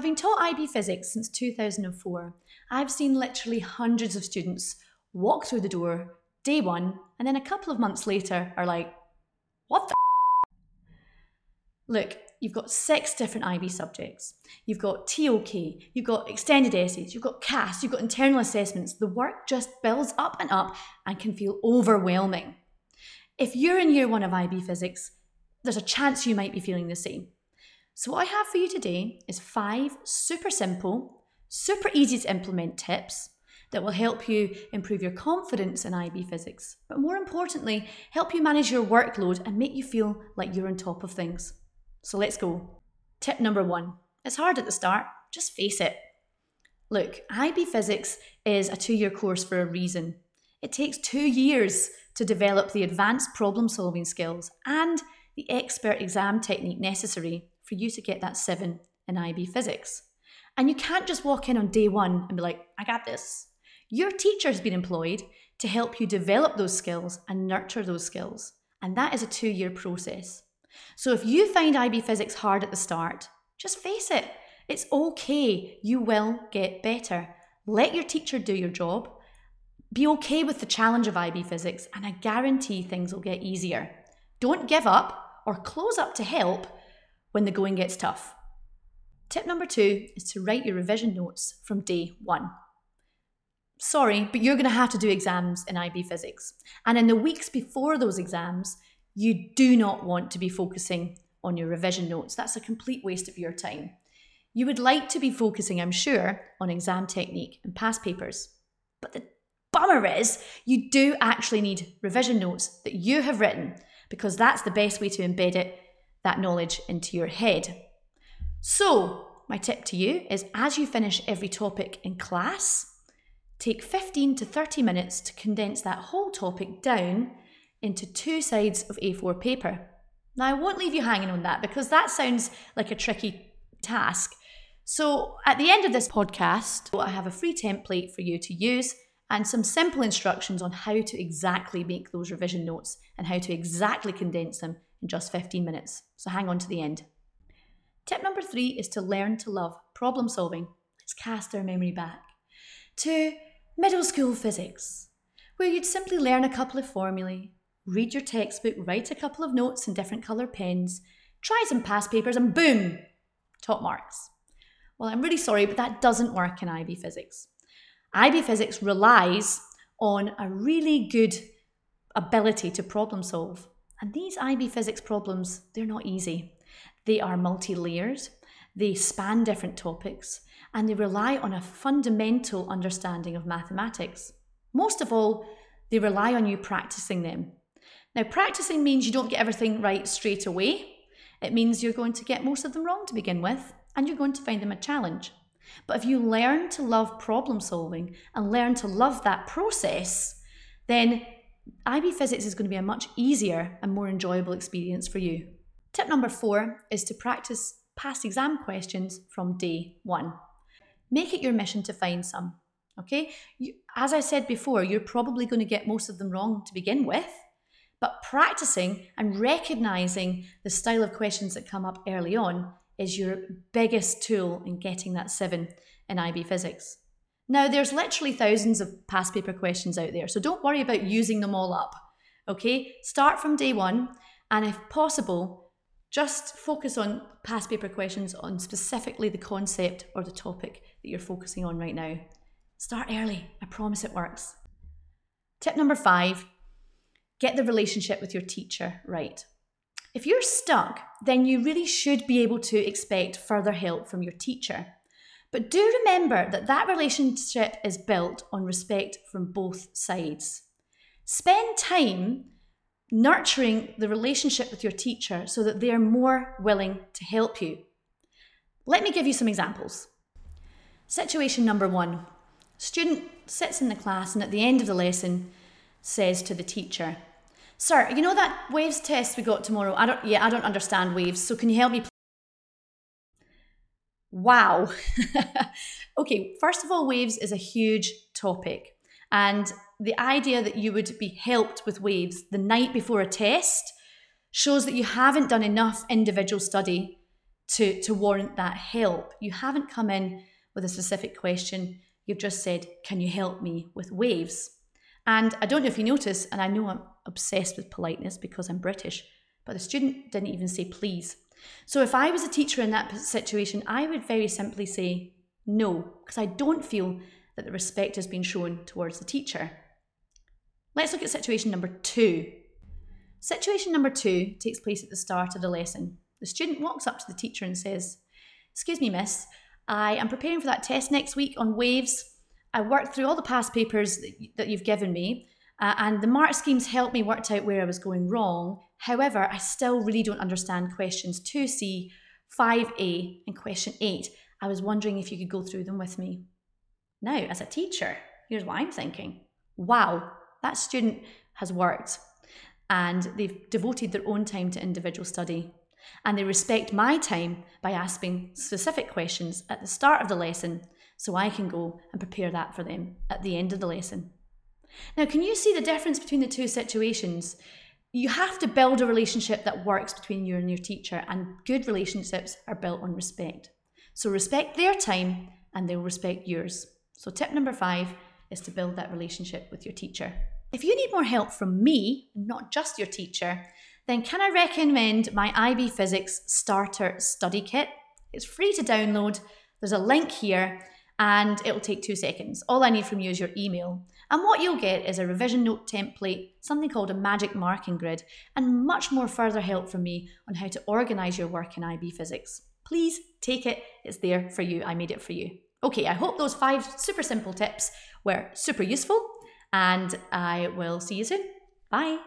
Having taught IB physics since 2004, I've seen literally hundreds of students walk through the door day one and then a couple of months later are like, what the? Look, you've got six different IB subjects. You've got TOK, you've got extended essays, you've got CAS, you've got internal assessments. The work just builds up and up and can feel overwhelming. If you're in year one of IB physics, there's a chance you might be feeling the same. So, what I have for you today is five super simple, super easy to implement tips that will help you improve your confidence in IB physics, but more importantly, help you manage your workload and make you feel like you're on top of things. So, let's go. Tip number one it's hard at the start, just face it. Look, IB physics is a two year course for a reason. It takes two years to develop the advanced problem solving skills and the expert exam technique necessary for you to get that seven in IB physics. And you can't just walk in on day one and be like, I got this. Your teacher has been employed to help you develop those skills and nurture those skills. And that is a two year process. So if you find IB physics hard at the start, just face it. It's okay. You will get better. Let your teacher do your job. Be okay with the challenge of IB physics, and I guarantee things will get easier. Don't give up or close up to help when the going gets tough. Tip number two is to write your revision notes from day one. Sorry, but you're going to have to do exams in IB physics. And in the weeks before those exams, you do not want to be focusing on your revision notes. That's a complete waste of your time. You would like to be focusing, I'm sure, on exam technique and past papers. But the bummer is, you do actually need revision notes that you have written because that's the best way to embed it that knowledge into your head. So, my tip to you is as you finish every topic in class, take 15 to 30 minutes to condense that whole topic down into two sides of A4 paper. Now, I won't leave you hanging on that because that sounds like a tricky task. So, at the end of this podcast, I have a free template for you to use and some simple instructions on how to exactly make those revision notes and how to exactly condense them in just 15 minutes. So hang on to the end. Tip number three is to learn to love problem solving. Let's cast our memory back to middle school physics, where you'd simply learn a couple of formulae, read your textbook, write a couple of notes in different colour pens, try some past papers, and boom, top marks. Well, I'm really sorry, but that doesn't work in IB physics. IB physics relies on a really good ability to problem solve. And these IB physics problems, they're not easy. They are multi layered, they span different topics, and they rely on a fundamental understanding of mathematics. Most of all, they rely on you practicing them. Now, practicing means you don't get everything right straight away. It means you're going to get most of them wrong to begin with, and you're going to find them a challenge. But if you learn to love problem solving and learn to love that process, then IB Physics is going to be a much easier and more enjoyable experience for you. Tip number four is to practice past exam questions from day one. Make it your mission to find some. Okay, you, as I said before, you're probably going to get most of them wrong to begin with, but practicing and recognizing the style of questions that come up early on is your biggest tool in getting that seven in IB Physics. Now, there's literally thousands of past paper questions out there, so don't worry about using them all up. Okay, start from day one, and if possible, just focus on past paper questions on specifically the concept or the topic that you're focusing on right now. Start early, I promise it works. Tip number five get the relationship with your teacher right. If you're stuck, then you really should be able to expect further help from your teacher. But do remember that that relationship is built on respect from both sides. Spend time nurturing the relationship with your teacher so that they are more willing to help you. Let me give you some examples. Situation number one student sits in the class and at the end of the lesson says to the teacher, Sir, you know that waves test we got tomorrow? I don't yeah, I don't understand waves, so can you help me Wow. okay, first of all, waves is a huge topic. And the idea that you would be helped with waves the night before a test shows that you haven't done enough individual study to, to warrant that help. You haven't come in with a specific question. You've just said, Can you help me with waves? And I don't know if you notice, and I know I'm obsessed with politeness because I'm British, but the student didn't even say please. So if I was a teacher in that situation, I would very simply say no, because I don't feel that the respect has been shown towards the teacher. Let's look at situation number two. Situation number two takes place at the start of the lesson. The student walks up to the teacher and says, Excuse me, miss, I am preparing for that test next week on waves. I worked through all the past papers that you've given me, uh, and the mark schemes helped me work out where I was going wrong. However, I still really don't understand questions 2C, 5A, and question 8. I was wondering if you could go through them with me. Now, as a teacher, here's what I'm thinking wow, that student has worked and they've devoted their own time to individual study. And they respect my time by asking specific questions at the start of the lesson so I can go and prepare that for them at the end of the lesson. Now, can you see the difference between the two situations? You have to build a relationship that works between you and your teacher, and good relationships are built on respect. So, respect their time and they'll respect yours. So, tip number five is to build that relationship with your teacher. If you need more help from me, not just your teacher, then can I recommend my IB Physics Starter Study Kit? It's free to download. There's a link here and it will take two seconds. All I need from you is your email. And what you'll get is a revision note template, something called a magic marking grid, and much more further help from me on how to organise your work in IB Physics. Please take it, it's there for you. I made it for you. Okay, I hope those five super simple tips were super useful, and I will see you soon. Bye.